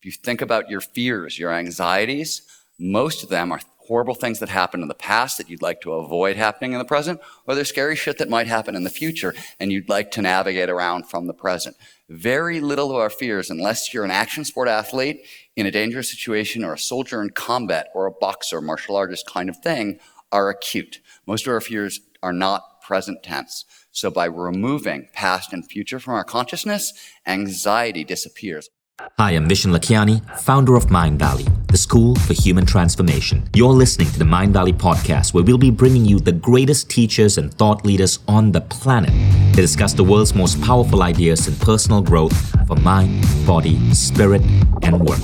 If you think about your fears, your anxieties, most of them are horrible things that happened in the past that you'd like to avoid happening in the present, or they're scary shit that might happen in the future and you'd like to navigate around from the present. Very little of our fears, unless you're an action sport athlete in a dangerous situation or a soldier in combat or a boxer, martial artist kind of thing, are acute. Most of our fears are not present tense. So by removing past and future from our consciousness, anxiety disappears. Hi, I'm Vishen Lakhiani, founder of Mindvalley, the school for human transformation. You're listening to the Mindvalley podcast, where we'll be bringing you the greatest teachers and thought leaders on the planet to discuss the world's most powerful ideas in personal growth for mind, body, spirit, and work.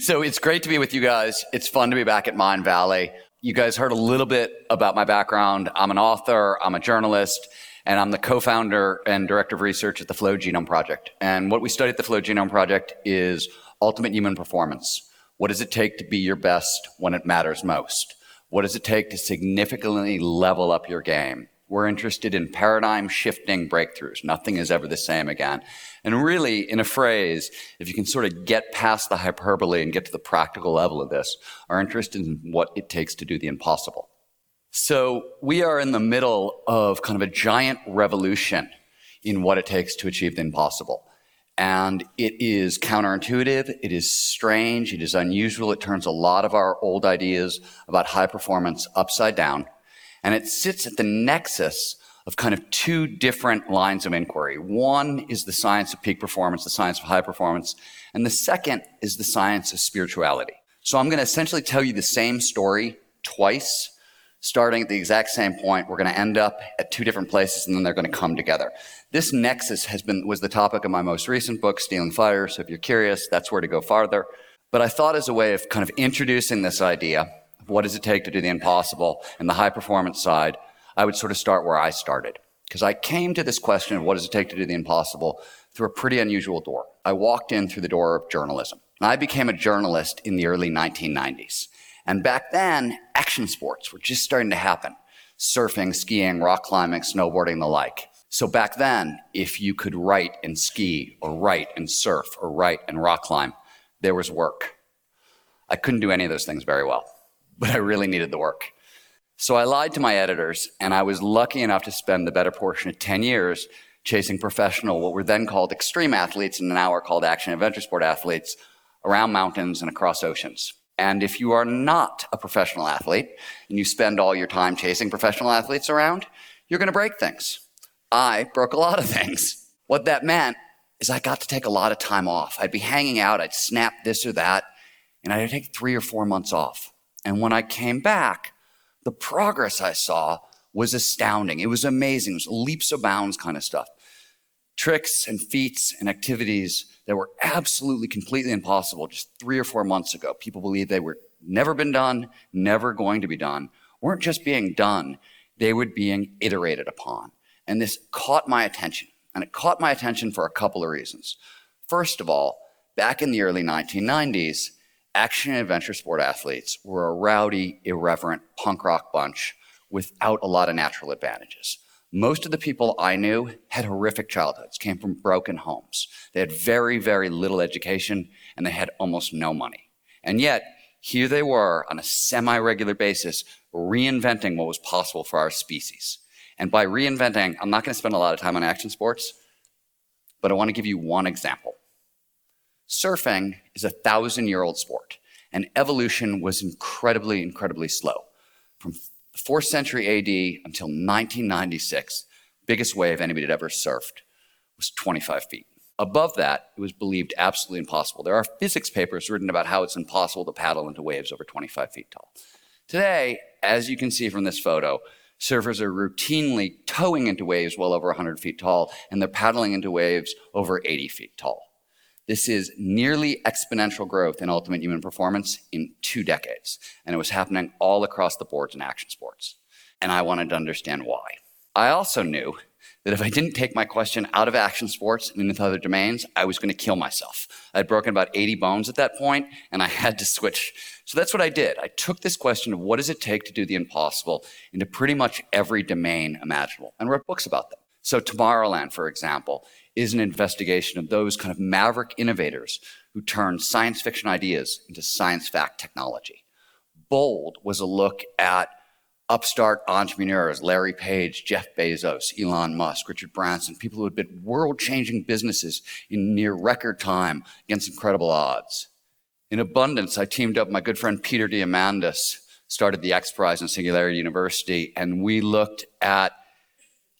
So it's great to be with you guys. It's fun to be back at Mindvalley. You guys heard a little bit about my background. I'm an author, I'm a journalist and I'm the co-founder and director of research at the Flow Genome Project. And what we study at the Flow Genome Project is ultimate human performance. What does it take to be your best when it matters most? What does it take to significantly level up your game? We're interested in paradigm shifting breakthroughs. Nothing is ever the same again. And really, in a phrase, if you can sort of get past the hyperbole and get to the practical level of this, our interest in what it takes to do the impossible. So we are in the middle of kind of a giant revolution in what it takes to achieve the impossible. And it is counterintuitive. It is strange. It is unusual. It turns a lot of our old ideas about high performance upside down. And it sits at the nexus of kind of two different lines of inquiry. One is the science of peak performance, the science of high performance. And the second is the science of spirituality. So I'm going to essentially tell you the same story twice starting at the exact same point. We're going to end up at two different places and then they're going to come together. This nexus has been, was the topic of my most recent book, Stealing Fire. So if you're curious, that's where to go farther. But I thought as a way of kind of introducing this idea of what does it take to do the impossible and the high performance side, I would sort of start where I started. Because I came to this question of what does it take to do the impossible through a pretty unusual door. I walked in through the door of journalism. I became a journalist in the early 1990s. And back then, action sports were just starting to happen surfing, skiing, rock climbing, snowboarding, the like. So back then, if you could write and ski, or write and surf, or write and rock climb, there was work. I couldn't do any of those things very well, but I really needed the work. So I lied to my editors, and I was lucky enough to spend the better portion of 10 years chasing professional, what were then called extreme athletes, and now are called action adventure sport athletes, around mountains and across oceans. And if you are not a professional athlete and you spend all your time chasing professional athletes around, you're going to break things. I broke a lot of things. What that meant is I got to take a lot of time off. I'd be hanging out, I'd snap this or that, and I'd take three or four months off. And when I came back, the progress I saw was astounding. It was amazing. It was leaps of bounds kind of stuff. Tricks and feats and activities that were absolutely completely impossible just three or four months ago. People believed they were never been done, never going to be done, weren't just being done, they were being iterated upon. And this caught my attention. And it caught my attention for a couple of reasons. First of all, back in the early 1990s, action and adventure sport athletes were a rowdy, irreverent punk rock bunch without a lot of natural advantages. Most of the people I knew had horrific childhoods, came from broken homes. They had very, very little education, and they had almost no money. And yet, here they were on a semi regular basis, reinventing what was possible for our species. And by reinventing, I'm not going to spend a lot of time on action sports, but I want to give you one example. Surfing is a thousand year old sport, and evolution was incredibly, incredibly slow. From the fourth century AD until 1996, biggest wave anybody had ever surfed was 25 feet. Above that, it was believed absolutely impossible. There are physics papers written about how it's impossible to paddle into waves over 25 feet tall. Today, as you can see from this photo, surfers are routinely towing into waves well over 100 feet tall, and they're paddling into waves over 80 feet tall. This is nearly exponential growth in ultimate human performance in two decades. And it was happening all across the boards in action sports. And I wanted to understand why. I also knew that if I didn't take my question out of action sports and into other domains, I was going to kill myself. I'd broken about 80 bones at that point, and I had to switch. So that's what I did. I took this question of what does it take to do the impossible into pretty much every domain imaginable and wrote books about them. So Tomorrowland, for example, is an investigation of those kind of maverick innovators who turned science fiction ideas into science fact technology. Bold was a look at upstart entrepreneurs, Larry Page, Jeff Bezos, Elon Musk, Richard Branson, people who had built world changing businesses in near record time against incredible odds. In abundance, I teamed up my good friend Peter Diamandis, started the X Prize in Singularity University, and we looked at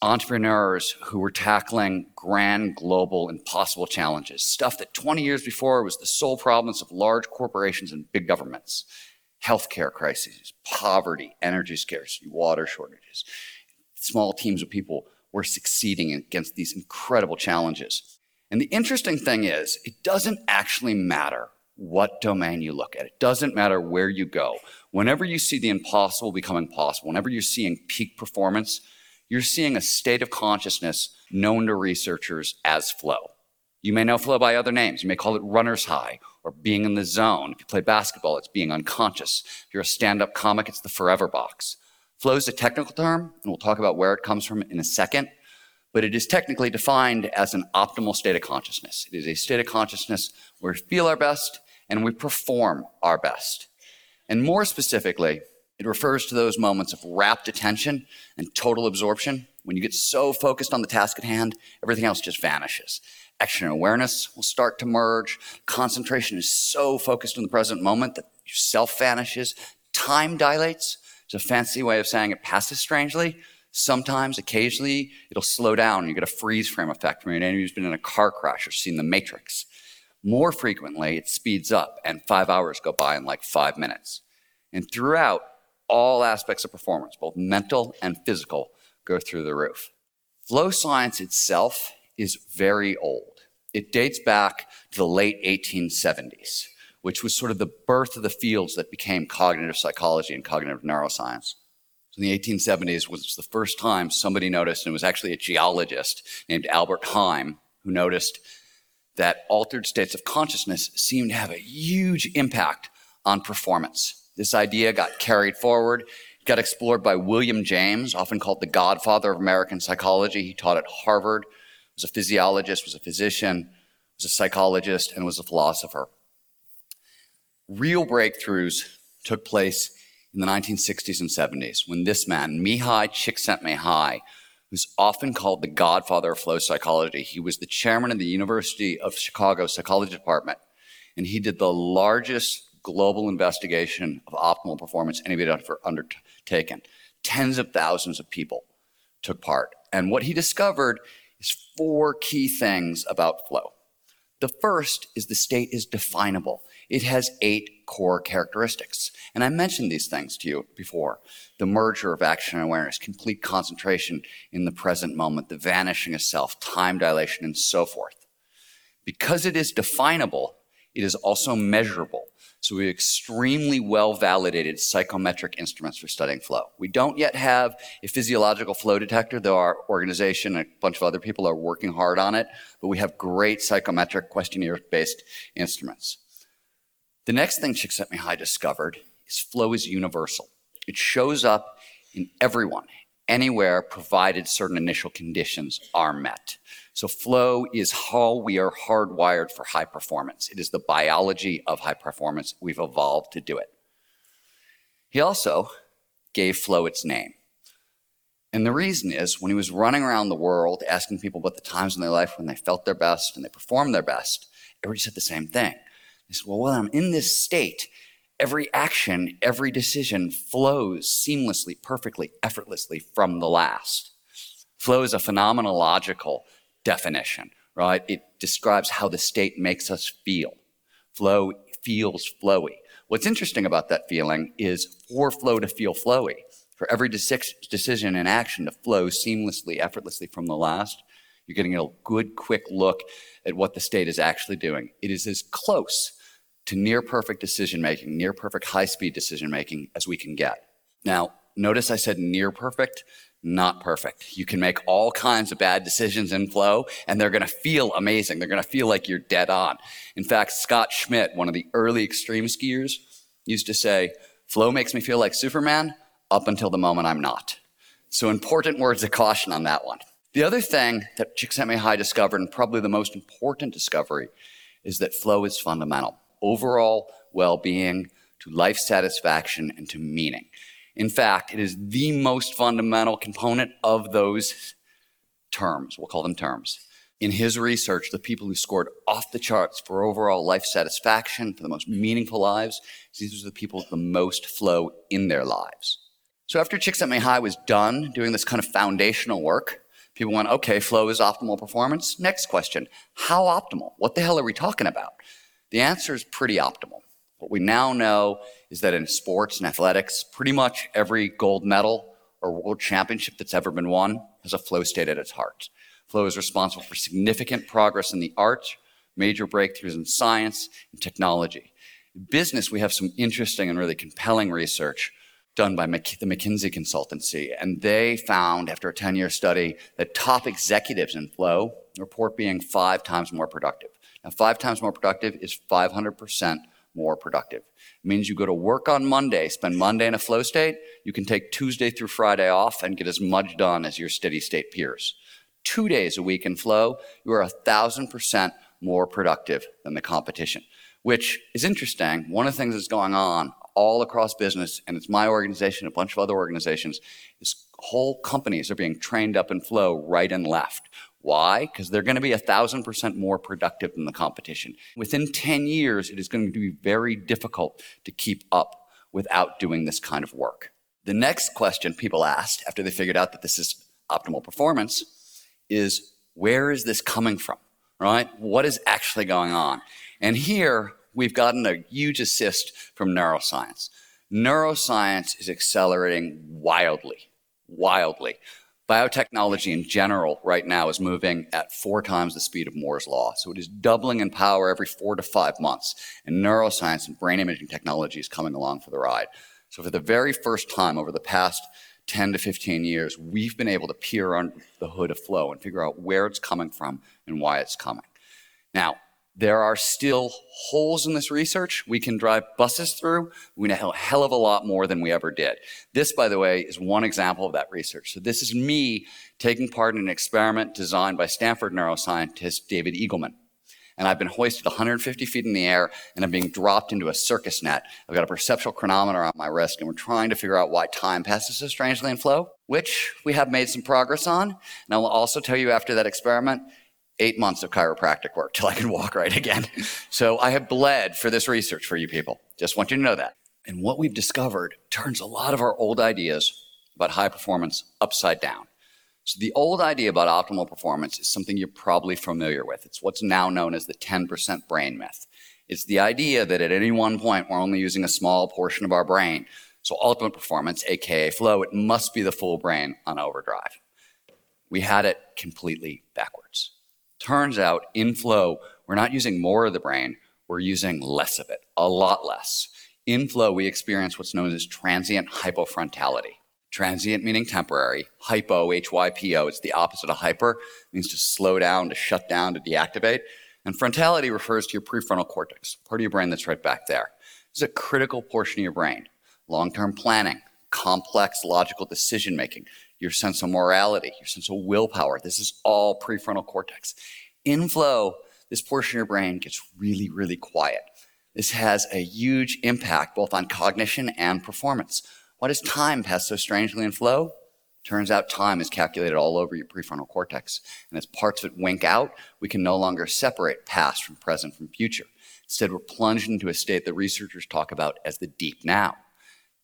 entrepreneurs who were tackling grand, global, impossible challenges, stuff that 20 years before was the sole province of large corporations and big governments healthcare crises, poverty, energy scarcity, water shortages. Small teams of people were succeeding against these incredible challenges. And the interesting thing is, it doesn't actually matter what domain you look at. It doesn't matter where you go. Whenever you see the impossible becoming possible, whenever you're seeing peak performance, you're seeing a state of consciousness known to researchers as flow. You may know flow by other names. You may call it runner's high or being in the zone. If you play basketball, it's being unconscious. If you're a stand up comic, it's the forever box. Flow is a technical term, and we'll talk about where it comes from in a second, but it is technically defined as an optimal state of consciousness. It is a state of consciousness where we feel our best and we perform our best. And more specifically, it refers to those moments of rapt attention and total absorption when you get so focused on the task at hand, everything else just vanishes. Action and awareness will start to merge. Concentration is so focused on the present moment that your self vanishes. Time dilates. It's a fancy way of saying it passes strangely. Sometimes, occasionally, it'll slow down. You get a freeze frame effect from anyone who's been in a car crash or seen The Matrix. More frequently, it speeds up, and five hours go by in like five minutes. And throughout, all aspects of performance, both mental and physical, go through the roof. Flow science itself is very old. It dates back to the late 1870s, which was sort of the birth of the fields that became cognitive psychology and cognitive neuroscience. So in the 1870s was the first time somebody noticed, and it was actually a geologist named Albert Heim who noticed that altered states of consciousness seemed to have a huge impact on performance. This idea got carried forward, got explored by William James, often called the godfather of American psychology. He taught at Harvard, was a physiologist, was a physician, was a psychologist, and was a philosopher. Real breakthroughs took place in the 1960s and 70s when this man, Mihaly Csikszentmihalyi, who's often called the godfather of flow psychology, he was the chairman of the University of Chicago Psychology Department, and he did the largest global investigation of optimal performance anybody had ever undertaken. Tens of thousands of people took part. And what he discovered is four key things about flow. The first is the state is definable. It has eight core characteristics. And I mentioned these things to you before. The merger of action and awareness, complete concentration in the present moment, the vanishing of self, time dilation, and so forth. Because it is definable, it is also measurable. So we have extremely well validated psychometric instruments for studying flow. We don't yet have a physiological flow detector, though our organization and a bunch of other people are working hard on it, but we have great psychometric questionnaire based instruments. The next thing Csikszentmihalyi discovered is flow is universal. It shows up in everyone, anywhere, provided certain initial conditions are met. So flow is how we are hardwired for high performance. It is the biology of high performance. We've evolved to do it. He also gave flow its name. And the reason is when he was running around the world asking people about the times in their life when they felt their best and they performed their best, everybody said the same thing. He said, Well, when I'm in this state, every action, every decision flows seamlessly, perfectly, effortlessly from the last. Flow is a phenomenological definition, right? It describes how the state makes us feel. Flow feels flowy. What's interesting about that feeling is for flow to feel flowy, for every decision and action to flow seamlessly, effortlessly from the last, you're getting a good, quick look at what the state is actually doing. It is as close to near perfect decision making, near perfect high speed decision making as we can get. Now, notice I said near perfect not perfect. You can make all kinds of bad decisions in flow, and they're going to feel amazing. They're going to feel like you're dead on. In fact, Scott Schmidt, one of the early extreme skiers, used to say, Flow makes me feel like Superman up until the moment I'm not. So, important words of caution on that one. The other thing that Csikszentmihalyi discovered, and probably the most important discovery, is that flow is fundamental. Overall well being to life satisfaction and to meaning. In fact, it is the most fundamental component of those terms. We'll call them terms. In his research, the people who scored off the charts for overall life satisfaction, for the most meaningful lives, these are the people with the most flow in their lives. So after Csikszentmihalyi was done doing this kind of foundational work, people went, okay, flow is optimal performance. Next question, how optimal? What the hell are we talking about? The answer is pretty optimal. What we now know is that in sports and athletics, pretty much every gold medal or world championship that's ever been won has a flow state at its heart. Flow is responsible for significant progress in the arts, major breakthroughs in science and technology. In business, we have some interesting and really compelling research done by the McKinsey consultancy. And they found, after a 10 year study, that top executives in flow report being five times more productive. Now, five times more productive is 500% more productive. It means you go to work on Monday, spend Monday in a flow state, you can take Tuesday through Friday off and get as much done as your steady state peers. Two days a week in flow, you are a thousand percent more productive than the competition, which is interesting. One of the things that's going on all across business, and it's my organization, a bunch of other organizations, is whole companies are being trained up in flow right and left. Why? Because they're going to be a thousand percent more productive than the competition. Within 10 years, it is going to be very difficult to keep up without doing this kind of work. The next question people asked after they figured out that this is optimal performance is where is this coming from? Right? What is actually going on? And here we've gotten a huge assist from neuroscience. Neuroscience is accelerating wildly, wildly biotechnology in general right now is moving at four times the speed of Moore's law. So it is doubling in power every four to five months. And neuroscience and brain imaging technology is coming along for the ride. So for the very first time over the past 10 to 15 years, we've been able to peer under the hood of flow and figure out where it's coming from and why it's coming. Now, there are still holes in this research we can drive buses through. We know a hell of a lot more than we ever did. This, by the way, is one example of that research. So this is me taking part in an experiment designed by Stanford neuroscientist David Eagleman. And I've been hoisted 150 feet in the air and I'm being dropped into a circus net. I've got a perceptual chronometer on my wrist and we're trying to figure out why time passes so strangely in flow, which we have made some progress on. And I will also tell you after that experiment, eight months of chiropractic work till I can walk right again. So I have bled for this research for you people. Just want you to know that. And what we've discovered turns a lot of our old ideas about high performance upside down. So the old idea about optimal performance is something you're probably familiar with. It's what's now known as the 10% brain myth. It's the idea that at any one point we're only using a small portion of our brain. So ultimate performance, aka flow, it must be the full brain on overdrive. We had it completely backwards. Turns out in flow, we're not using more of the brain, we're using less of it, a lot less. In flow, we experience what's known as transient hypofrontality. Transient meaning temporary, hypo, H-Y-P-O, it's the opposite of hyper, means to slow down, to shut down, to deactivate. And frontality refers to your prefrontal cortex, part of your brain that's right back there. It's a critical portion of your brain. Long-term planning, complex logical decision making, your sense of morality, your sense of willpower. This is all prefrontal cortex. In flow, this portion of your brain gets really, really quiet. This has a huge impact both on cognition and performance. Why does time pass so strangely in flow? Turns out time is calculated all over your prefrontal cortex. And as parts of it wink out, we can no longer separate past from present from future. Instead, we're plunged into a state that researchers talk about as the deep now.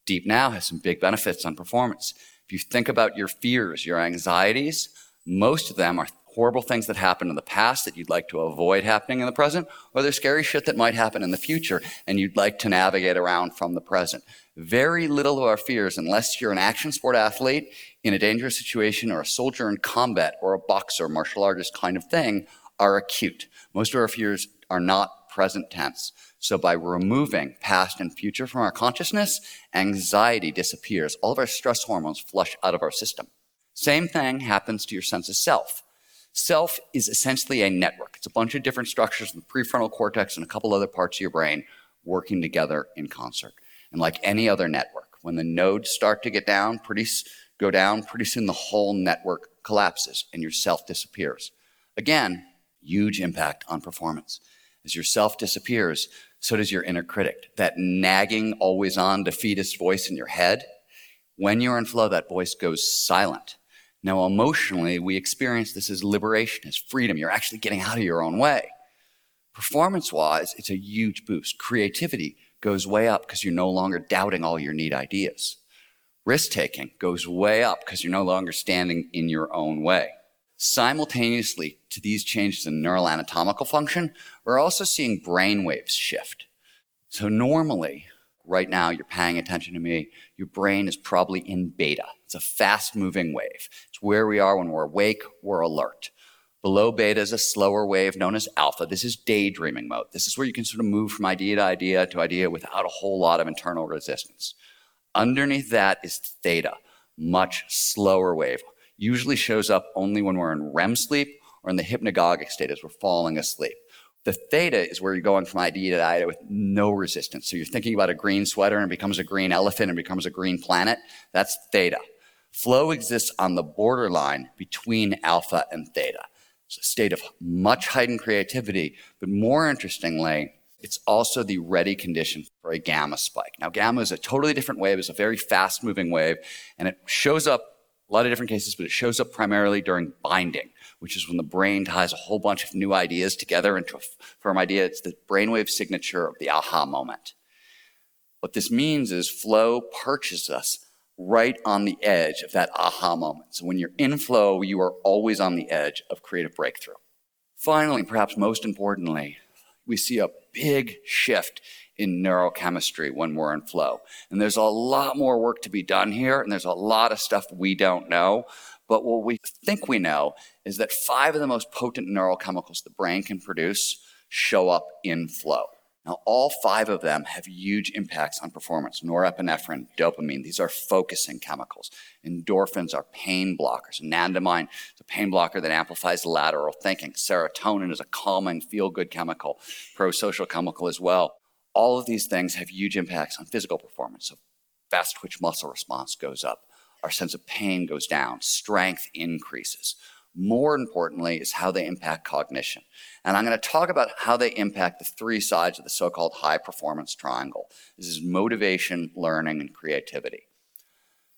Deep now has some big benefits on performance. You think about your fears, your anxieties, most of them are horrible things that happened in the past that you'd like to avoid happening in the present, or they're scary shit that might happen in the future and you'd like to navigate around from the present. Very little of our fears, unless you're an action sport athlete in a dangerous situation or a soldier in combat or a boxer, martial artist kind of thing, are acute. Most of our fears are not present tense. So by removing past and future from our consciousness, anxiety disappears. All of our stress hormones flush out of our system. Same thing happens to your sense of self. Self is essentially a network. It's a bunch of different structures in the prefrontal cortex and a couple other parts of your brain working together in concert. And like any other network, when the nodes start to get down, pretty go down, pretty soon the whole network collapses and your self disappears. Again, huge impact on performance. As your self disappears, so does your inner critic. That nagging, always on defeatist voice in your head. When you're in flow, that voice goes silent. Now, emotionally, we experience this as liberation, as freedom. You're actually getting out of your own way. Performance wise, it's a huge boost. Creativity goes way up because you're no longer doubting all your neat ideas. Risk taking goes way up because you're no longer standing in your own way. Simultaneously to these changes in neural anatomical function, we're also seeing brain waves shift. So normally, right now, you're paying attention to me, your brain is probably in beta. It's a fast moving wave. It's where we are when we're awake, we're alert. Below beta is a slower wave known as alpha. This is daydreaming mode. This is where you can sort of move from idea to idea to idea without a whole lot of internal resistance. Underneath that is theta, much slower wave, usually shows up only when we're in REM sleep or in the hypnagogic state as we're falling asleep. The theta is where you're going from idea to idea with no resistance. So you're thinking about a green sweater and it becomes a green elephant and becomes a green planet. That's theta. Flow exists on the borderline between alpha and theta. It's a state of much heightened creativity, but more interestingly, it's also the ready condition for a gamma spike. Now, gamma is a totally different wave, it's a very fast moving wave, and it shows up a lot of different cases, but it shows up primarily during binding, which is when the brain ties a whole bunch of new ideas together into a firm idea. It's the brainwave signature of the aha moment. What this means is flow perches us right on the edge of that aha moment. So when you're in flow, you are always on the edge of creative breakthrough. Finally, perhaps most importantly, we see a big shift in neurochemistry when we're in flow. And there's a lot more work to be done here, and there's a lot of stuff we don't know. But what we think we know is that five of the most potent neurochemicals the brain can produce show up in flow. Now, all five of them have huge impacts on performance. Norepinephrine, dopamine, these are focusing chemicals. Endorphins are pain blockers. Anandamide is a pain blocker that amplifies lateral thinking. Serotonin is a calming, feel good chemical, pro social chemical as well. All of these things have huge impacts on physical performance. So, fast twitch muscle response goes up, our sense of pain goes down, strength increases. More importantly, is how they impact cognition. And I'm going to talk about how they impact the three sides of the so called high performance triangle. This is motivation, learning, and creativity.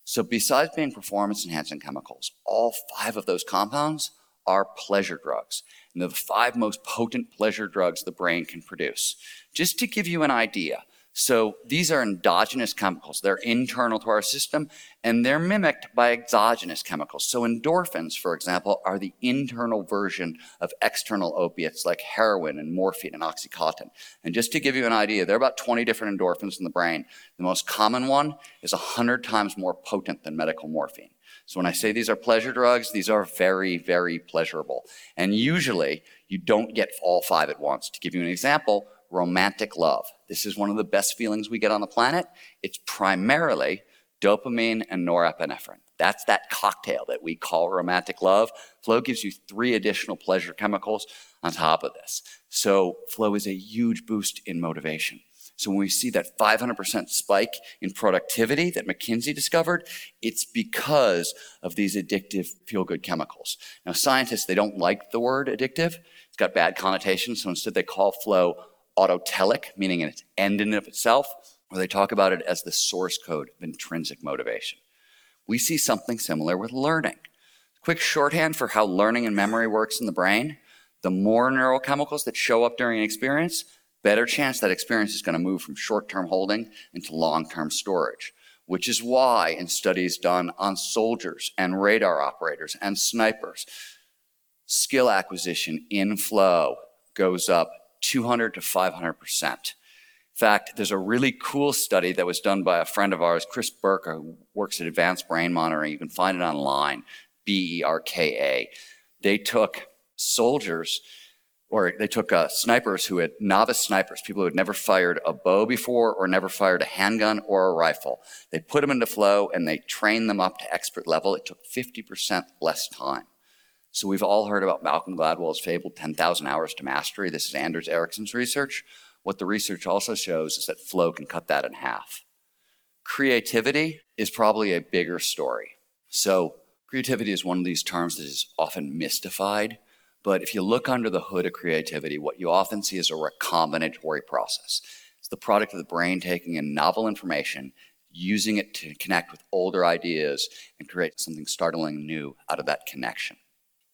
So, besides being performance enhancing chemicals, all five of those compounds are pleasure drugs. And they're the five most potent pleasure drugs the brain can produce. Just to give you an idea, so these are endogenous chemicals. They're internal to our system and they're mimicked by exogenous chemicals. So endorphins, for example, are the internal version of external opiates like heroin and morphine and Oxycontin. And just to give you an idea, there are about 20 different endorphins in the brain. The most common one is 100 times more potent than medical morphine. So when I say these are pleasure drugs, these are very, very pleasurable. And usually you don't get all five at once. To give you an example, romantic love. This is one of the best feelings we get on the planet. It's primarily dopamine and norepinephrine. That's that cocktail that we call romantic love. Flow gives you three additional pleasure chemicals on top of this. So, flow is a huge boost in motivation. So, when we see that 500% spike in productivity that McKinsey discovered, it's because of these addictive feel good chemicals. Now, scientists, they don't like the word addictive, it's got bad connotations. So, instead, they call flow autotelic, meaning it's end in of itself, or they talk about it as the source code of intrinsic motivation. We see something similar with learning. Quick shorthand for how learning and memory works in the brain. The more neurochemicals that show up during an experience, better chance that experience is going to move from short-term holding into long-term storage. Which is why in studies done on soldiers and radar operators and snipers, skill acquisition in flow goes up 200 to 500%. In fact, there's a really cool study that was done by a friend of ours, Chris Berka, who works at Advanced Brain Monitoring. You can find it online, B E R K A. They took soldiers, or they took uh, snipers who had novice snipers, people who had never fired a bow before or never fired a handgun or a rifle. They put them into flow and they trained them up to expert level. It took 50% less time. So we've all heard about Malcolm Gladwell's fabled 10,000 hours to mastery. This is Anders Ericsson's research. What the research also shows is that flow can cut that in half. Creativity is probably a bigger story. So Creativity is one of these terms that is often mystified. But if you look under the hood of creativity, what you often see is a recombinatory process. It's the product of the brain taking in novel information, using it to connect with older ideas, and create something startling new out of that connection.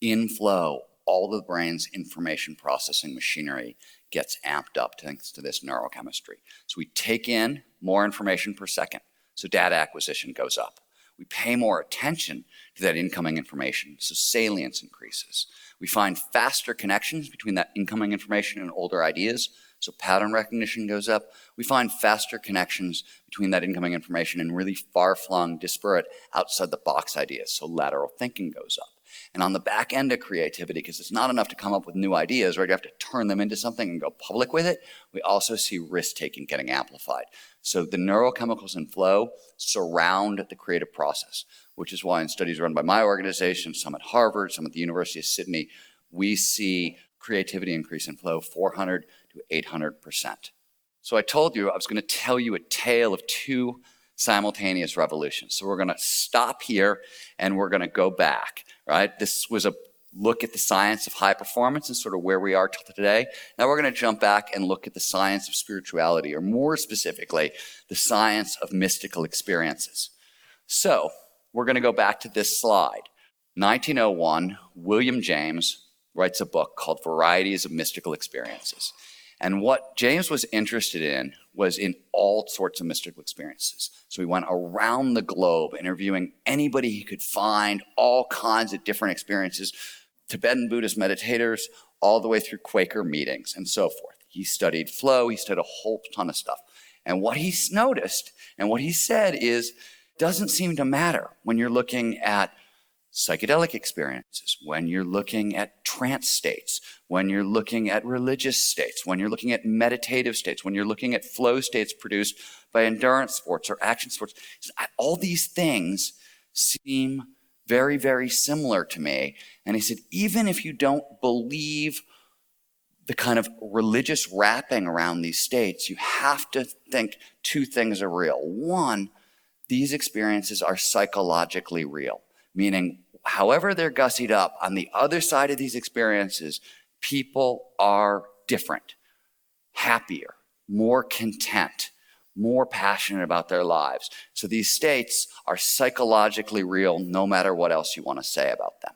In flow, all the brain's information processing machinery gets amped up thanks to this neurochemistry. So we take in more information per second, so data acquisition goes up. We pay more attention to that incoming information, so salience increases. We find faster connections between that incoming information and older ideas, so pattern recognition goes up. We find faster connections between that incoming information and really far flung, disparate, outside the box ideas, so lateral thinking goes up. And on the back end of creativity, because it's not enough to come up with new ideas, right? You have to turn them into something and go public with it. We also see risk taking getting amplified. So the neurochemicals in flow surround the creative process, which is why in studies run by my organization, some at Harvard, some at the University of Sydney, we see creativity increase in flow 400 to 800%. So I told you I was going to tell you a tale of two simultaneous revolutions. So we're going to stop here and we're going to go back, right? This was a look at the science of high performance and sort of where we are today. Now we're going to jump back and look at the science of spirituality, or more specifically, the science of mystical experiences. So we're going to go back to this slide. 1901, William James writes a book called Varieties of Mystical Experiences. And what James was interested in was in all sorts of mystical experiences. So he went around the globe interviewing anybody he could find, all kinds of different experiences, Tibetan Buddhist meditators, all the way through Quaker meetings and so forth. He studied flow, he studied a whole ton of stuff. And what he noticed and what he said is doesn't seem to matter when you're looking at psychedelic experiences, when you're looking at trance states, when you're looking at religious states, when you're looking at meditative states, when you're looking at flow states produced by endurance sports or action sports. All these things seem very, very similar to me. And he said, even if you don't believe the kind of religious wrapping around these states, you have to think two things are real. One, these experiences are psychologically real meaning however they're gussied up, on the other side of these experiences, people are different, happier, more content, more passionate about their lives. So these states are psychologically real no matter what else you want to say about them.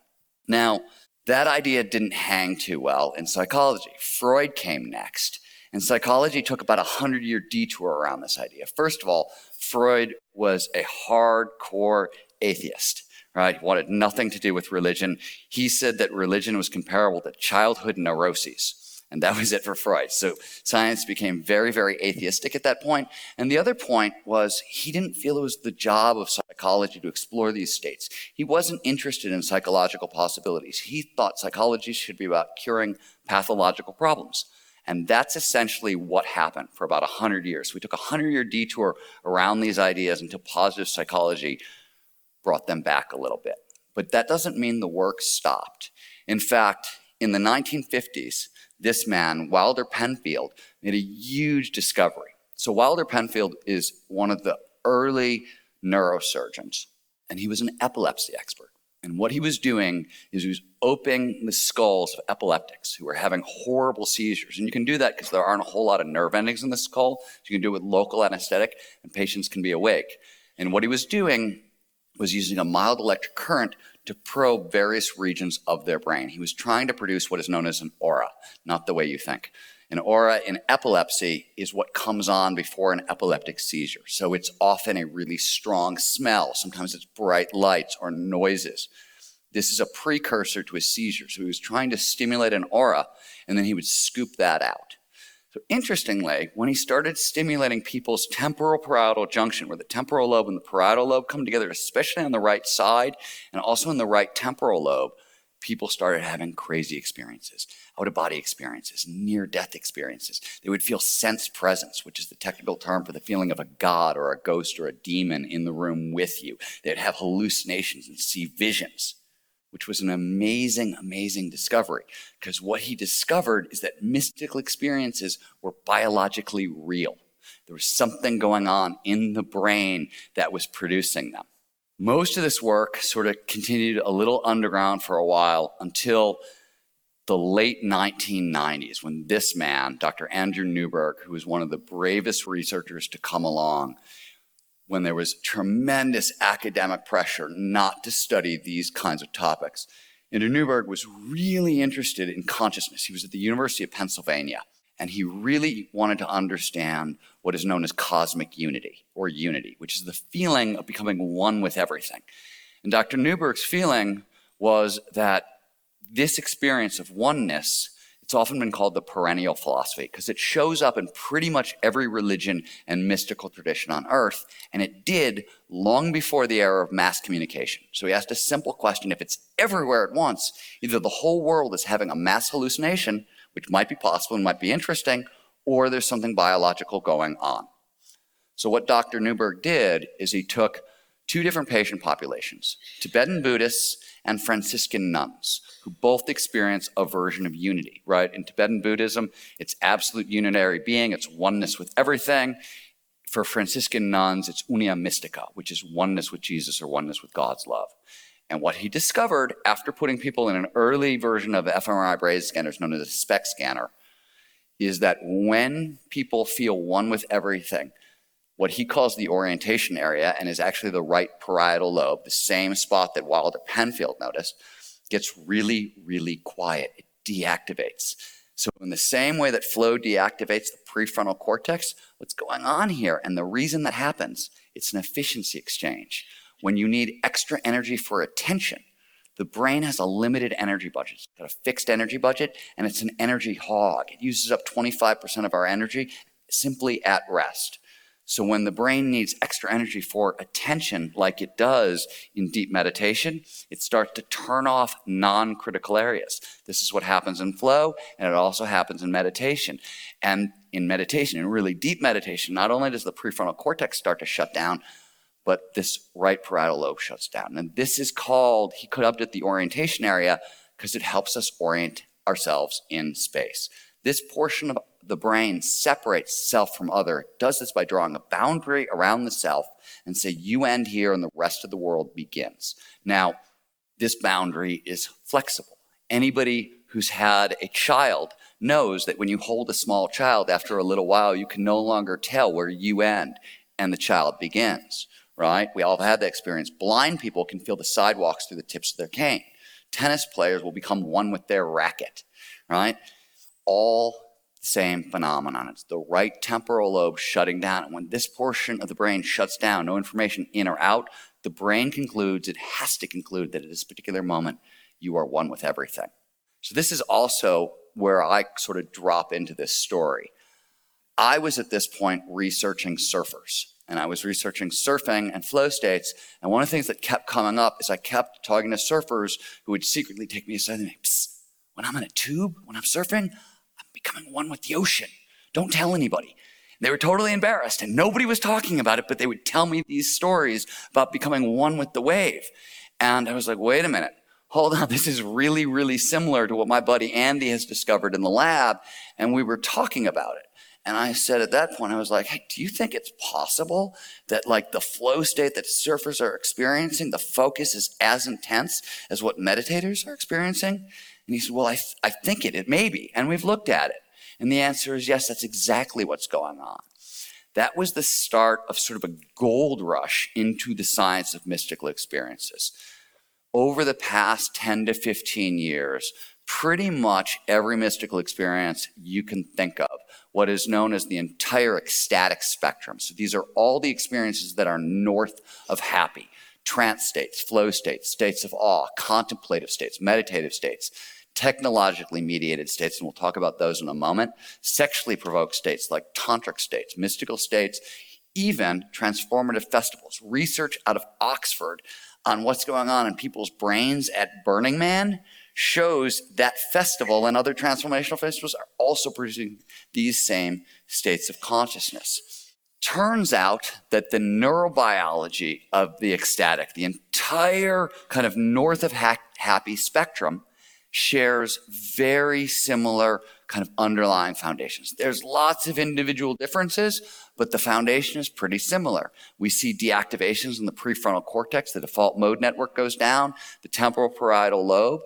Now, that idea didn't hang too well in psychology. Freud came next. And psychology took about a hundred year detour around this idea. First of all, Freud was a hardcore atheist right? He Wanted nothing to do with religion. He said that religion was comparable to childhood neuroses. And that was it for Freud. So science became very, very atheistic at that point. And the other point was he didn't feel it was the job of psychology to explore these states. He wasn't interested in psychological possibilities. He thought psychology should be about curing pathological problems. And that's essentially what happened for about 100 years. We took a 100 year detour around these ideas until positive psychology brought them back a little bit. But that doesn't mean the work stopped. In fact, in the 1950s, this man, Wilder Penfield, made a huge discovery. So, Wilder Penfield is one of the early neurosurgeons, and he was an epilepsy expert. And what he was doing is he was opening the skulls of epileptics who were having horrible seizures. And you can do that because there aren't a whole lot of nerve endings in the skull. So you can do it with local anesthetic, and patients can be awake. And what he was doing was using a mild electric current to probe various regions of their brain. He was trying to produce what is known as an aura, not the way you think. An aura in epilepsy is what comes on before an epileptic seizure. So it's often a really strong smell. Sometimes it's bright lights or noises. This is a precursor to a seizure. So he was trying to stimulate an aura, and then he would scoop that out. So interestingly, when he started stimulating people's temporal parietal junction, where the temporal lobe and the parietal lobe come together, especially on the right side and also in the right temporal lobe, people started having crazy experiences, out of body experiences, near death experiences. They would feel sense presence, which is the technical term for the feeling of a god or a ghost or a demon in the room with you. They'd have hallucinations and see visions which was an amazing, amazing discovery. Because what he discovered is that mystical experiences were biologically real. There was something going on in the brain that was producing them. Most of this work sort of continued a little underground for a while until the late 1990s when this man, Dr. Andrew Newberg, who was one of the bravest researchers to come along, when there was tremendous academic pressure not to study these kinds of topics. Andrew Newberg was really interested in consciousness. He was at the University of Pennsylvania, and he really wanted to understand what is known as cosmic unity or unity, which is the feeling of becoming one with everything. And Dr. Newberg's feeling was that this experience of oneness it's often been called the perennial philosophy because it shows up in pretty much every religion and mystical tradition on earth, and it did long before the era of mass communication. So he asked a simple question if it's everywhere at once, either the whole world is having a mass hallucination, which might be possible and might be interesting, or there's something biological going on. So what Dr. Newberg did is he took two different patient populations Tibetan Buddhists and Franciscan nuns, who both experience a version of unity, right? In Tibetan Buddhism, it's absolute unitary being, it's oneness with everything. For Franciscan nuns, it's unio mystica, which is oneness with Jesus or oneness with God's love. And what he discovered after putting people in an early version of fMRI brain scanners known as a SPECT scanner is that when people feel one with everything, what he calls the orientation area and is actually the right parietal lobe, the same spot that Wilder Penfield noticed, gets really, really quiet. It deactivates. So, in the same way that flow deactivates the prefrontal cortex, what's going on here? And the reason that happens, it's an efficiency exchange. When you need extra energy for attention, the brain has a limited energy budget. It's got a fixed energy budget, and it's an energy hog. It uses up 25% of our energy simply at rest. So when the brain needs extra energy for attention, like it does in deep meditation, it starts to turn off non critical areas. This is what happens in flow, and it also happens in meditation. And in meditation, in really deep meditation, not only does the prefrontal cortex start to shut down, but this right parietal lobe shuts down. And this is called, he dubbed it the orientation area because it helps us orient ourselves in space. This portion of the brain separates self from other. Does this by drawing a boundary around the self and say, you end here and the rest of the world begins. Now, this boundary is flexible. Anybody who's had a child knows that when you hold a small child, after a little while, you can no longer tell where you end and the child begins, right? We all have had that experience. Blind people can feel the sidewalks through the tips of their cane. Tennis players will become one with their racket, right? All the same phenomenon. It's the right temporal lobe shutting down. And when this portion of the brain shuts down, no information in or out, the brain concludes, it has to conclude that at this particular moment, you are one with everything. So, this is also where I sort of drop into this story. I was at this point researching surfers, and I was researching surfing and flow states. And one of the things that kept coming up is I kept talking to surfers who would secretly take me aside and say, Psst, when I'm in a tube, when I'm surfing, I'm becoming one with the ocean. Don't tell anybody. They were totally embarrassed and nobody was talking about it, but they would tell me these stories about becoming one with the wave. And I was like, wait a minute. Hold on. This is really, really similar to what my buddy Andy has discovered in the lab. And we were talking about it. And I said at that point, I was like, hey, do you think it's possible that like the flow state that surfers are experiencing, the focus is as intense as what meditators are experiencing? And he said, Well, I, th- I think it, it may be. And we've looked at it. And the answer is yes, that's exactly what's going on. That was the start of sort of a gold rush into the science of mystical experiences. Over the past 10 to 15 years, pretty much every mystical experience you can think of, what is known as the entire ecstatic spectrum. So these are all the experiences that are north of happy trance states, flow states, states of awe, contemplative states, meditative states, technologically mediated states, and we'll talk about those in a moment, sexually provoked states like tantric states, mystical states, even transformative festivals. Research out of Oxford on what's going on in people's brains at Burning Man shows that festival and other transformational festivals are also producing these same states of consciousness. Turns out that the neurobiology of the ecstatic, the entire kind of north of ha- happy spectrum, shares very similar kind of underlying foundations. There's lots of individual differences, but the foundation is pretty similar. We see deactivations in the prefrontal cortex, the default mode network goes down, the temporal parietal lobe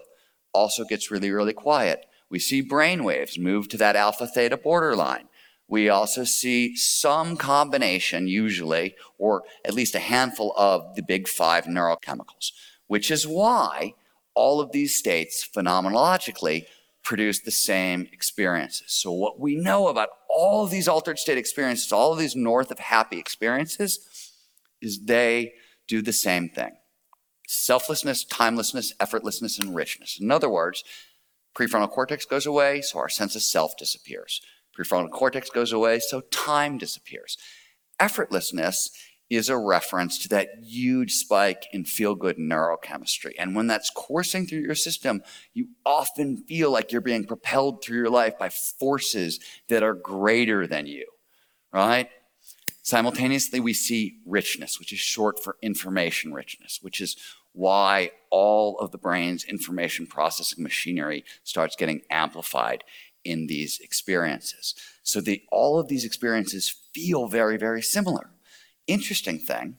also gets really, really quiet. We see brain waves move to that alpha theta borderline. We also see some combination, usually, or at least a handful of the big five neurochemicals, which is why all of these states phenomenologically produce the same experiences. So, what we know about all of these altered state experiences, all of these north of happy experiences, is they do the same thing selflessness, timelessness, effortlessness, and richness. In other words, prefrontal cortex goes away, so our sense of self disappears. Prefrontal cortex goes away, so time disappears. Effortlessness is a reference to that huge spike in feel good neurochemistry. And when that's coursing through your system, you often feel like you're being propelled through your life by forces that are greater than you, right? Simultaneously, we see richness, which is short for information richness, which is why all of the brain's information processing machinery starts getting amplified in these experiences. So the, all of these experiences feel very, very similar interesting thing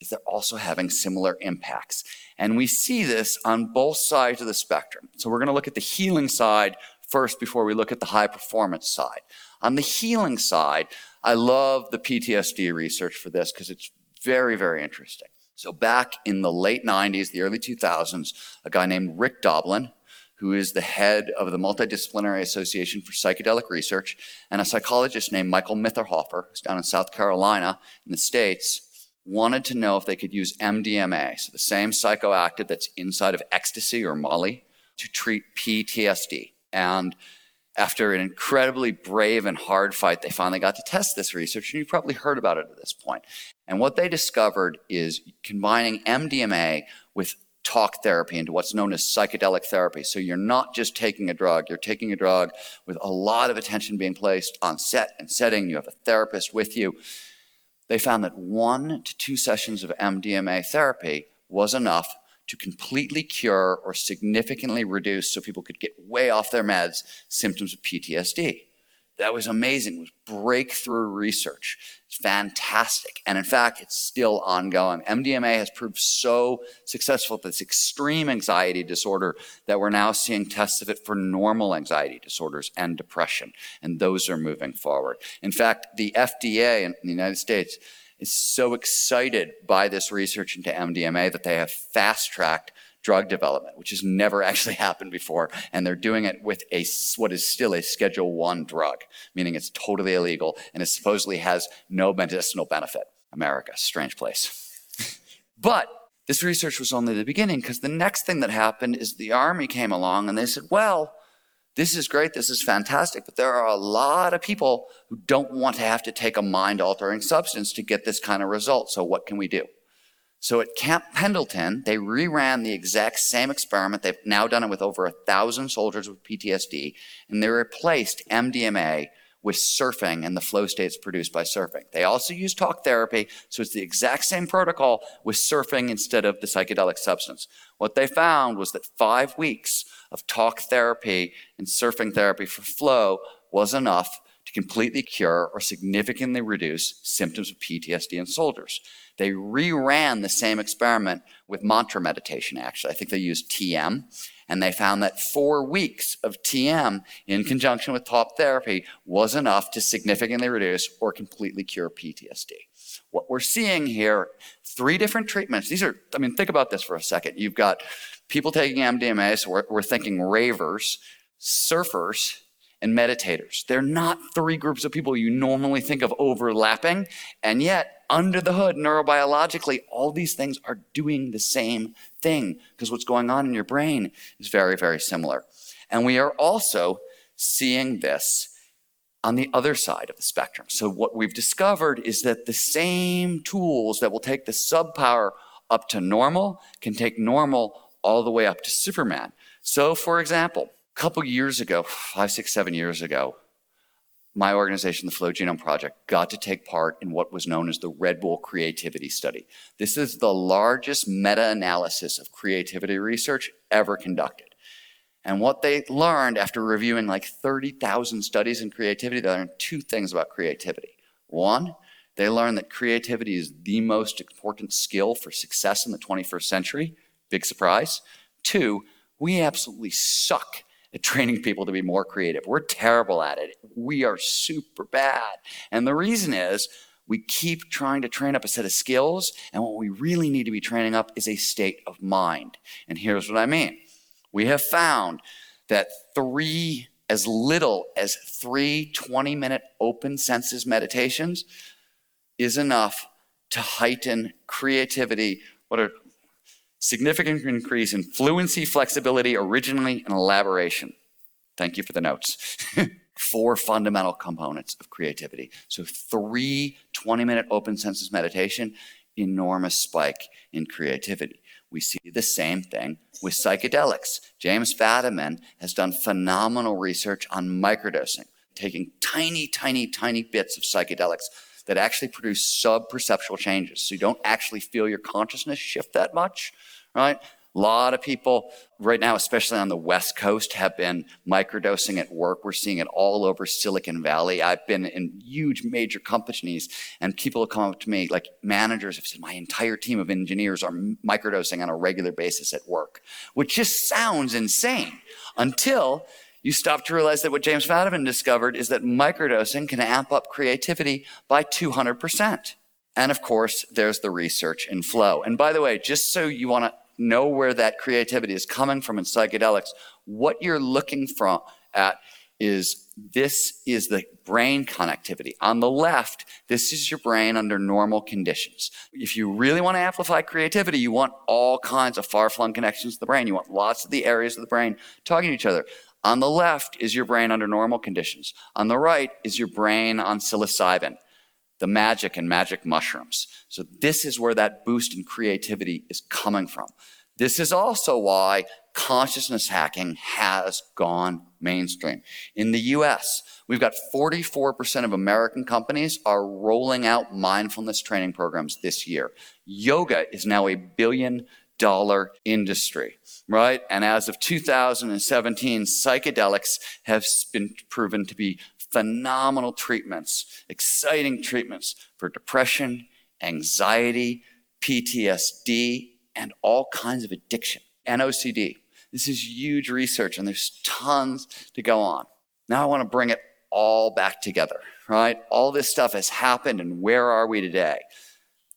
is they're also having similar impacts. And we see this on both sides of the spectrum. So we're going to look at the healing side first before we look at the high performance side. On the healing side, I love the PTSD research for this because it's very, very interesting. So back in the late 90s, the early 2000s, a guy named Rick Doblin, who is the head of the Multidisciplinary Association for Psychedelic Research, and a psychologist named Michael Mithoefer, who's down in South Carolina in the States, wanted to know if they could use MDMA, so the same psychoactive that's inside of ecstasy or Molly, to treat PTSD. And after an incredibly brave and hard fight, they finally got to test this research, and you've probably heard about it at this point. And what they discovered is combining MDMA with talk therapy into what's known as psychedelic therapy. So you're not just taking a drug, you're taking a drug with a lot of attention being placed on set and setting. You have a therapist with you. They found that one to two sessions of MDMA therapy was enough to completely cure or significantly reduce so people could get way off their meds symptoms of PTSD. That was amazing. It was breakthrough research. It's fantastic. And in fact, it's still ongoing. MDMA has proved so successful with this extreme anxiety disorder that we're now seeing tests of it for normal anxiety disorders and depression. And those are moving forward. In fact, the FDA in the United States is so excited by this research into MDMA that they have fast tracked drug development, which has never actually happened before. And they're doing it with a, what is still a Schedule One drug, meaning it's totally illegal and it supposedly has no medicinal benefit. America, strange place. but this research was only the beginning because the next thing that happened is the army came along and they said, well, this is great, this is fantastic, but there are a lot of people who don't want to have to take a mind altering substance to get this kind of result. So, what can we do? So at Camp Pendleton, they reran the exact same experiment. They've now done it with over a thousand soldiers with PTSD, and they replaced MDMA with surfing and the flow states produced by surfing. They also use talk therapy, so it's the exact same protocol with surfing instead of the psychedelic substance. What they found was that five weeks of talk therapy and surfing therapy for flow was enough to completely cure or significantly reduce symptoms of PTSD in soldiers. They reran the same experiment with mantra meditation, actually. I think they used TM. And they found that four weeks of TM in conjunction with talk therapy was enough to significantly reduce or completely cure PTSD. What we're seeing here, three different treatments. These are, I mean, think about this for a second. You've got people taking MDMA, so we're, we're thinking ravers, surfers, and meditators. They're not three groups of people you normally think of overlapping, and yet under the hood, neurobiologically, all these things are doing the same thing because what's going on in your brain is very, very similar. And we are also seeing this on the other side of the spectrum. So, what we've discovered is that the same tools that will take the subpower up to normal can take normal all the way up to Superman. So, for example, a couple years ago, five, six, seven years ago, my organization, the Flow Genome Project, got to take part in what was known as the Red Bull Creativity Study. This is the largest meta analysis of creativity research ever conducted. And what they learned after reviewing like 30,000 studies in creativity, they learned two things about creativity. One, they learned that creativity is the most important skill for success in the 21st century. Big surprise. Two, we absolutely suck training people to be more creative. We're terrible at it. We are super bad. And the reason is we keep trying to train up a set of skills, and what we really need to be training up is a state of mind. And here's what I mean we have found that three, as little as three 20 minute open senses meditations is enough to heighten creativity, what a significant increase in fluency, flexibility, originally, and elaboration. Thank you for the notes. Four fundamental components of creativity. So, three 20 minute open senses meditation, enormous spike in creativity. We see the same thing with psychedelics. James Fadiman has done phenomenal research on microdosing, taking tiny, tiny, tiny bits of psychedelics that actually produce sub-perceptual changes. So you don't actually feel your consciousness shift that much, right? A lot of people right now, especially on the West Coast, have been microdosing at work. We're seeing it all over Silicon Valley. I've been in huge major companies, and people have come up to me, like managers have said, My entire team of engineers are microdosing on a regular basis at work, which just sounds insane until you stop to realize that what James Fadiman discovered is that microdosing can amp up creativity by 200%. And of course, there's the research in flow. And by the way, just so you want to know where that creativity is coming from in psychedelics, what you're looking from at is this is the brain connectivity. On the left, this is your brain under normal conditions. If you really want to amplify creativity, you want all kinds of far flung connections to the brain. You want lots of the areas of the brain talking to each other. On the left is your brain under normal conditions. On the right is your brain on psilocybin, the magic and magic mushrooms. So this is where that boost in creativity is coming from. This is also why consciousness hacking has gone mainstream. In the US, we've got 44% of American companies are rolling out mindfulness training programs this year. Yoga is now a billion dollar industry, right? And as of 2017, psychedelics have been proven to be phenomenal treatments, exciting treatments for depression, anxiety, PTSD, and all kinds of addiction and OCD. This is huge research, and there's tons to go on. Now I want to bring it all back together, right? All this stuff has happened, and where are we today?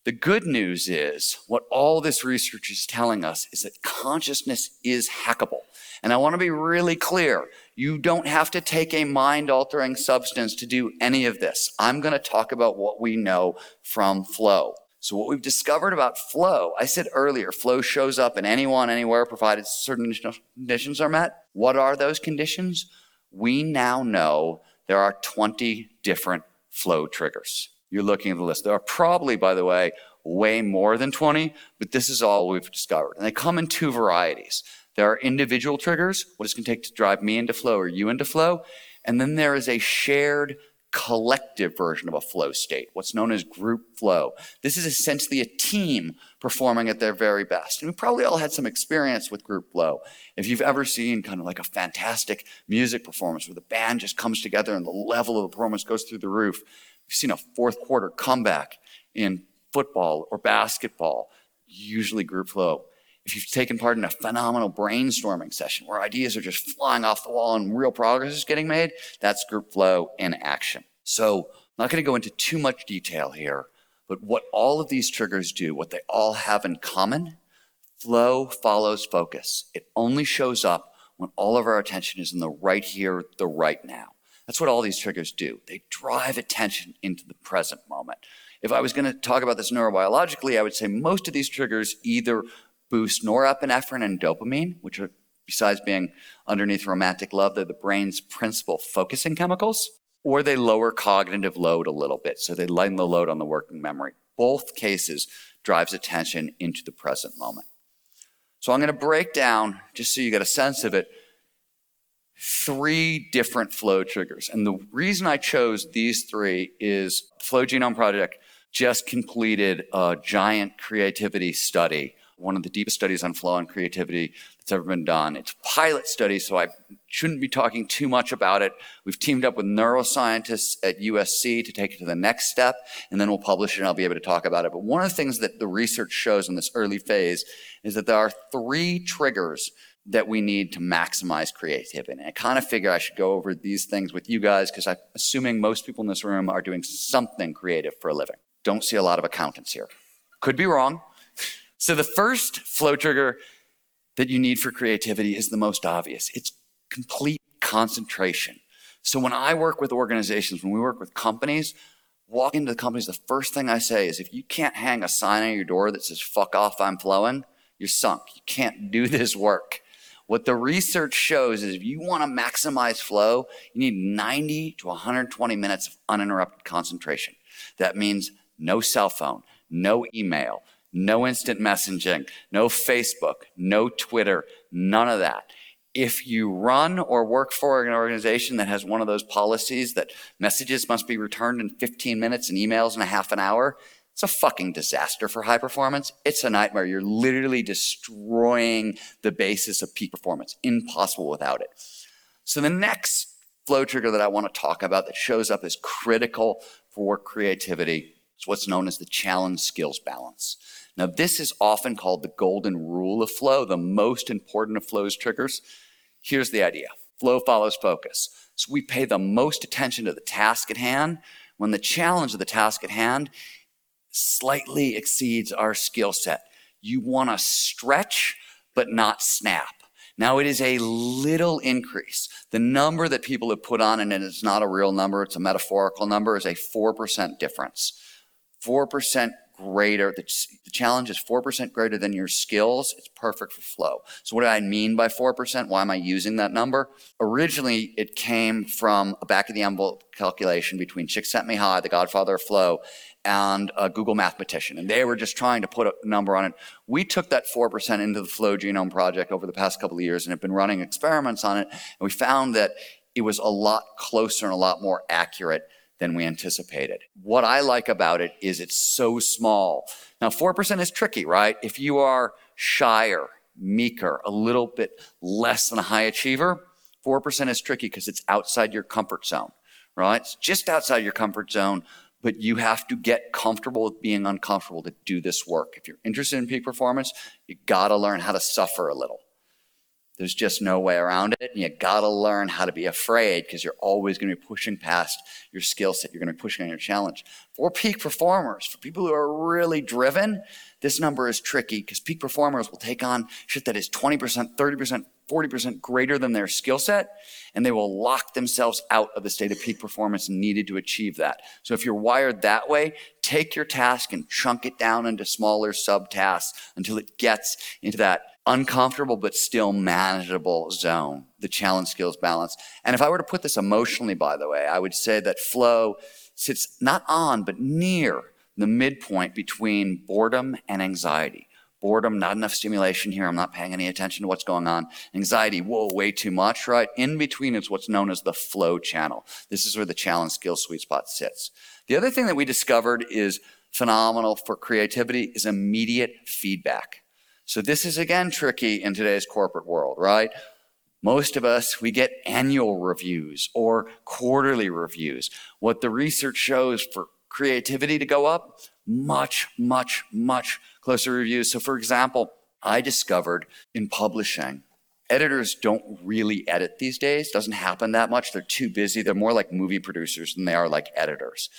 The good news is what all this research is telling us is that consciousness is hackable. And I want to be really clear. You don't have to take a mind altering substance to do any of this. I'm going to talk about what we know from flow. So, what we've discovered about flow, I said earlier, flow shows up in anyone, anywhere, provided certain conditions are met. What are those conditions? We now know there are 20 different flow triggers you're looking at the list. There are probably, by the way, way more than 20, but this is all we've discovered. And they come in two varieties. There are individual triggers, what it's going to take to drive me into flow or you into flow. And then there is a shared collective version of a flow state, what's known as group flow. This is essentially a team performing at their very best. And we probably all had some experience with group flow. If you've ever seen kind of like a fantastic music performance where the band just comes together and the level of the performance goes through the roof, You've seen a fourth quarter comeback in football or basketball, usually group flow. If you've taken part in a phenomenal brainstorming session where ideas are just flying off the wall and real progress is getting made, that's group flow in action. So, I'm not going to go into too much detail here, but what all of these triggers do, what they all have in common, flow follows focus. It only shows up when all of our attention is in the right here, the right now. That's what all these triggers do. They drive attention into the present moment. If I was going to talk about this neurobiologically, I would say most of these triggers either boost norepinephrine and dopamine, which are, besides being underneath romantic love, they're the brain's principal focusing chemicals, or they lower cognitive load a little bit. So they lighten the load on the working memory. Both cases drives attention into the present moment. So I'm going to break down, just so you get a sense of it, three different flow triggers. And the reason I chose these three is Flow Genome Project just completed a giant creativity study one of the deepest studies on flow and creativity that's ever been done. It's a pilot study, so I shouldn't be talking too much about it. We've teamed up with neuroscientists at USC to take it to the next step, and then we'll publish it and I'll be able to talk about it. But one of the things that the research shows in this early phase is that there are three triggers that we need to maximize creativity. And I kind of figure I should go over these things with you guys because I'm assuming most people in this room are doing something creative for a living. Don't see a lot of accountants here. Could be wrong. So the first flow trigger that you need for creativity is the most obvious. It's complete concentration. So when I work with organizations, when we work with companies, walk into the companies, the first thing I say is if you can't hang a sign on your door that says fuck off, I'm flowing, you're sunk. You can't do this work. What the research shows is if you want to maximize flow, you need 90 to 120 minutes of uninterrupted concentration. That means no cell phone, no email, no instant messaging, no Facebook, no Twitter, none of that. If you run or work for an organization that has one of those policies that messages must be returned in 15 minutes and emails in a half an hour, it's a fucking disaster for high performance. It's a nightmare. You're literally destroying the basis of peak performance. Impossible without it. So the next flow trigger that I want to talk about that shows up as critical for creativity is what's known as the challenge skills balance. Now, this is often called the golden rule of flow, the most important of flow's triggers. Here's the idea. Flow follows focus. So we pay the most attention to the task at hand when the challenge of the task at hand slightly exceeds our skill set. You want to stretch, but not snap. Now it is a little increase. The number that people have put on, and it's not a real number, it's a metaphorical number, is a 4% difference. 4% greater, the, the challenge is 4% greater than your skills. It's perfect for flow. So what do I mean by 4%? Why am I using that number? Originally, it came from a back of the envelope calculation between Csikszentmihalyi, the godfather of flow, and a Google mathematician. And they were just trying to put a number on it. We took that 4% into the Flow Genome Project over the past couple of years and have been running experiments on it. And we found that it was a lot closer and a lot more accurate than we anticipated. What I like about it is it's so small. Now, 4% is tricky, right? If you are shyer, meeker, a little bit less than a high achiever, 4% is tricky because it's outside your comfort zone, right? It's just outside your comfort zone but you have to get comfortable with being uncomfortable to do this work. If you're interested in peak performance, you gotta learn how to suffer a little. There's just no way around it. And you gotta learn how to be afraid because you're always gonna be pushing past your skill set. You're gonna be pushing on your challenge. For peak performers, for people who are really driven, this number is tricky because peak performers will take on shit that is 20%, 30%, 40% greater than their skill set, and they will lock themselves out of the state of peak performance needed to achieve that. So if you're wired that way, take your task and chunk it down into smaller subtasks until it gets into that uncomfortable but still manageable zone, the challenge skills balance. And if I were to put this emotionally, by the way, I would say that flow sits not on, but near the midpoint between boredom and anxiety boredom, not enough stimulation here. I'm not paying any attention to what's going on. Anxiety, whoa, way too much, right? In between is what's known as the flow channel. This is where the challenge skill sweet spot sits. The other thing that we discovered is phenomenal for creativity is immediate feedback. So this is again tricky in today's corporate world, right? Most of us, we get annual reviews or quarterly reviews. What the research shows for creativity to go up, much, much, much closer reviews. So, for example, I discovered in publishing, editors don't really edit these days. Doesn't happen that much. They're too busy. They're more like movie producers than they are like editors.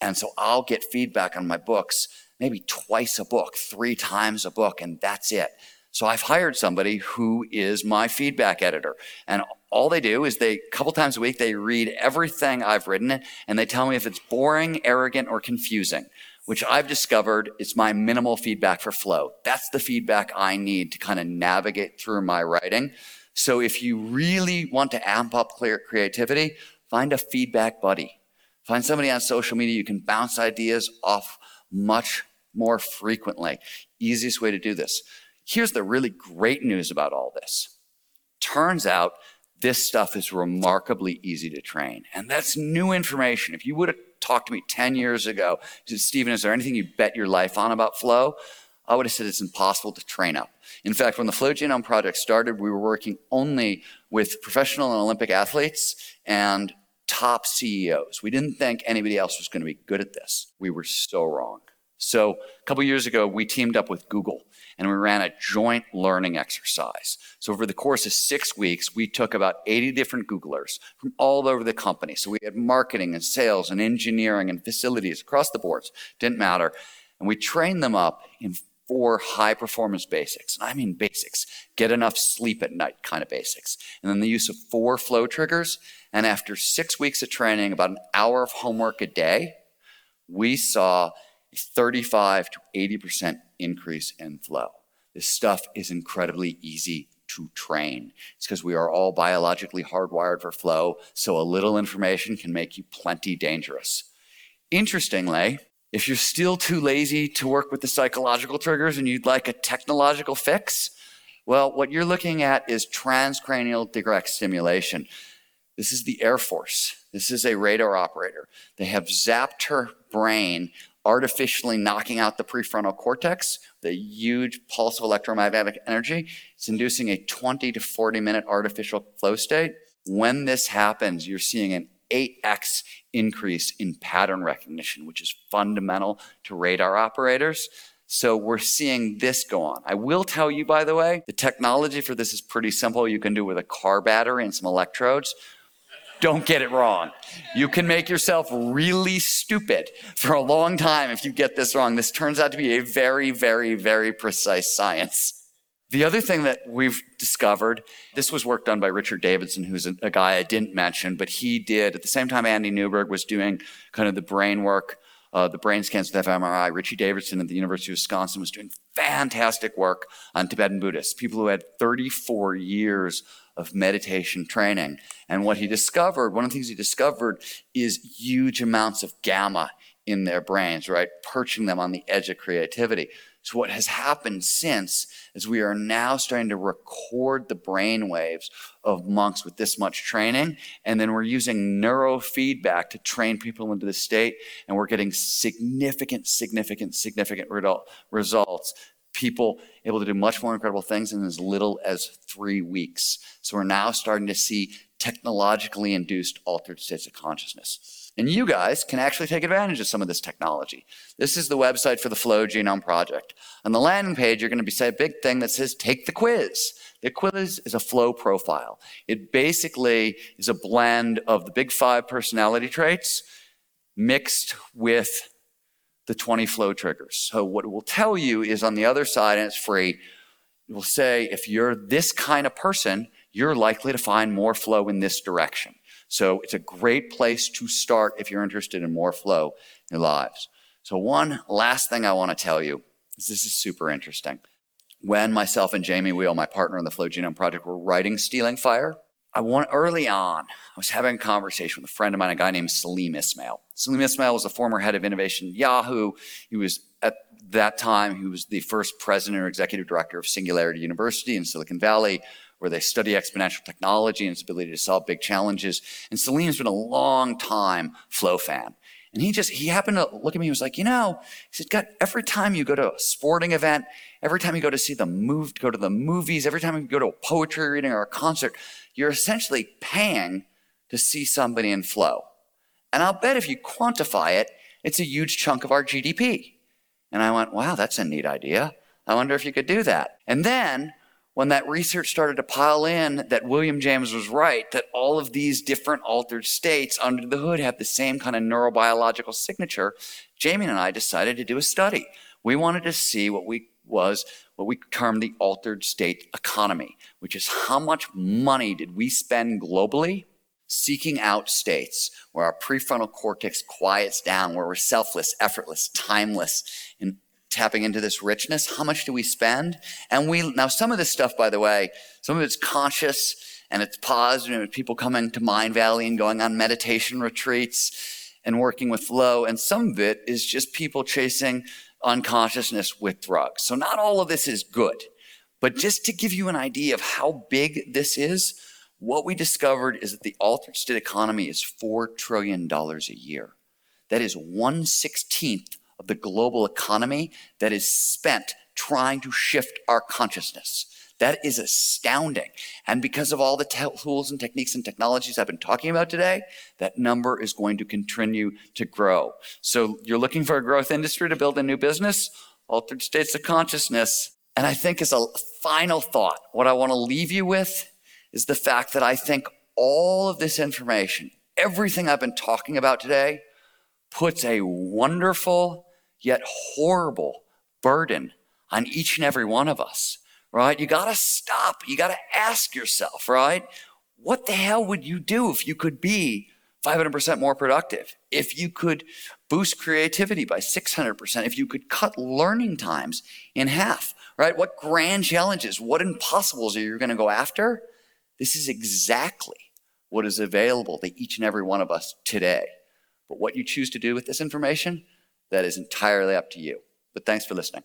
And so I'll get feedback on my books maybe twice a book, three times a book, and that's it. So I've hired somebody who is my feedback editor. And all they do is they, a couple times a week, they read everything I've written and they tell me if it's boring, arrogant, or confusing which I've discovered is my minimal feedback for flow. That's the feedback I need to kind of navigate through my writing. So if you really want to amp up clear creativity, find a feedback buddy. Find somebody on social media you can bounce ideas off much more frequently. Easiest way to do this. Here's the really great news about all this. Turns out this stuff is remarkably easy to train. And that's new information. If you would have talked to me 10 years ago, said, Steven, is there anything you bet your life on about flow? I would have said it's impossible to train up. In fact, when the Flow Genome Project started, we were working only with professional and Olympic athletes and top CEOs. We didn't think anybody else was going to be good at this. We were so wrong. So a couple years ago, we teamed up with Google and we ran a joint learning exercise. So over the course of six weeks, we took about 80 different Googlers from all over the company. So we had marketing and sales and engineering and facilities across the boards, didn't matter. And we trained them up in four high performance basics. And I mean basics, get enough sleep at night kind of basics. And then the use of four flow triggers. And after six weeks of training, about an hour of homework a day, we saw a 35 to 80% increase in flow. This stuff is incredibly easy to train. It's because we are all biologically hardwired for flow, so a little information can make you plenty dangerous. Interestingly, if you're still too lazy to work with the psychological triggers and you'd like a technological fix, well, what you're looking at is transcranial direct stimulation. This is the Air Force. This is a radar operator. They have zapped her brain, artificially knocking out the prefrontal cortex, the huge pulse of electromagnetic energy. It's inducing a 20 to 40 minute artificial flow state. When this happens, you're seeing an 8x increase in pattern recognition, which is fundamental to radar operators. So we're seeing this go on. I will tell you, by the way, the technology for this is pretty simple. You can do it with a car battery and some electrodes. Don't get it wrong. You can make yourself really stupid for a long time if you get this wrong. This turns out to be a very, very, very precise science. The other thing that we've discovered, this was work done by Richard Davidson, who's a, guy I didn't mention, but he did, at the same time Andy Newberg was doing kind of the brain work, uh, the brain scans with fMRI, Richie Davidson at the University of Wisconsin was doing fantastic work on Tibetan Buddhists, people who had 34 years of meditation training. And what he discovered, one of the things he discovered is huge amounts of gamma in their brains, right? Perching them on the edge of creativity. So what has happened since is we are now starting to record the brain waves of monks with this much training, and then we're using neurofeedback to train people into the state, and we're getting significant, significant, significant results. People able to do much more incredible things in as little as three weeks. So we're now starting to see technologically induced altered states of consciousness. And you guys can actually take advantage of some of this technology. This is the website for the Flow Genome Project. On the landing page, you're going to be a big thing that says take the quiz. The quiz is a flow profile. It basically is a blend of the big five personality traits mixed with the 20 flow triggers. So what it will tell you is on the other side, and it's free, it will say if you're this kind of person, you're likely to find more flow in this direction. So it's a great place to start if you're interested in more flow in your lives. So one last thing I want to tell you is this is super interesting. When myself and Jamie Wheal, my partner in the Flow Genome Project, were writing Stealing Fire, I want early on, I was having a conversation with a friend of mine, a guy named Salim Ismail. Salim Ismail was a former head of innovation at Yahoo. He was at that time, he was the first president or executive director of Singularity University in Silicon Valley, where they study exponential technology and its ability to solve big challenges. And Salim's been a long time Flow fan. And he just, he happened to look at me, he was like, you know, he said, God, every time you go to a sporting event, every time you go to see the move, go to the movies, every time you go to a poetry reading or a concert, you're essentially paying to see somebody in flow. And I'll bet if you quantify it, it's a huge chunk of our GDP. And I went, wow, that's a neat idea. I wonder if you could do that. And then when that research started to pile in that William James was right, that all of these different altered states under the hood have the same kind of neurobiological signature, Jamie and I decided to do a study. We wanted to see what we was what we term the altered state economy, which is how much money did we spend globally seeking out states where our prefrontal cortex quiets down, where we're selfless, effortless, timeless, and tapping into this richness. How much do we spend? And we, now some of this stuff, by the way, some of it's conscious and it's paused and people coming to Mindvalley and going on meditation retreats and working with flow. And some of it is just people chasing unconsciousness with drugs. So not all of this is good. But just to give you an idea of how big this is, what we discovered is that the altered state economy is $4 trillion a year. That is one sixteenth of the global economy that is spent trying to shift our consciousness. That is astounding. And because of all the te- tools and techniques and technologies I've been talking about today, that number is going to continue to grow. So you're looking for a growth industry to build a new business, altered states of consciousness. And I think as a final thought, what I want to leave you with is the fact that I think all of this information, everything I've been talking about today, puts a wonderful yet horrible burden on each and every one of us, right? You got to stop. You got to ask yourself, right? What the hell would you do if you could be 500% more productive? If you could boost creativity by 600%, if you could cut learning times in half, right? What grand challenges, what impossibles are you going to go after? This is exactly what is available to each and every one of us today. But what you choose to do with this information, that is entirely up to you. But thanks for listening.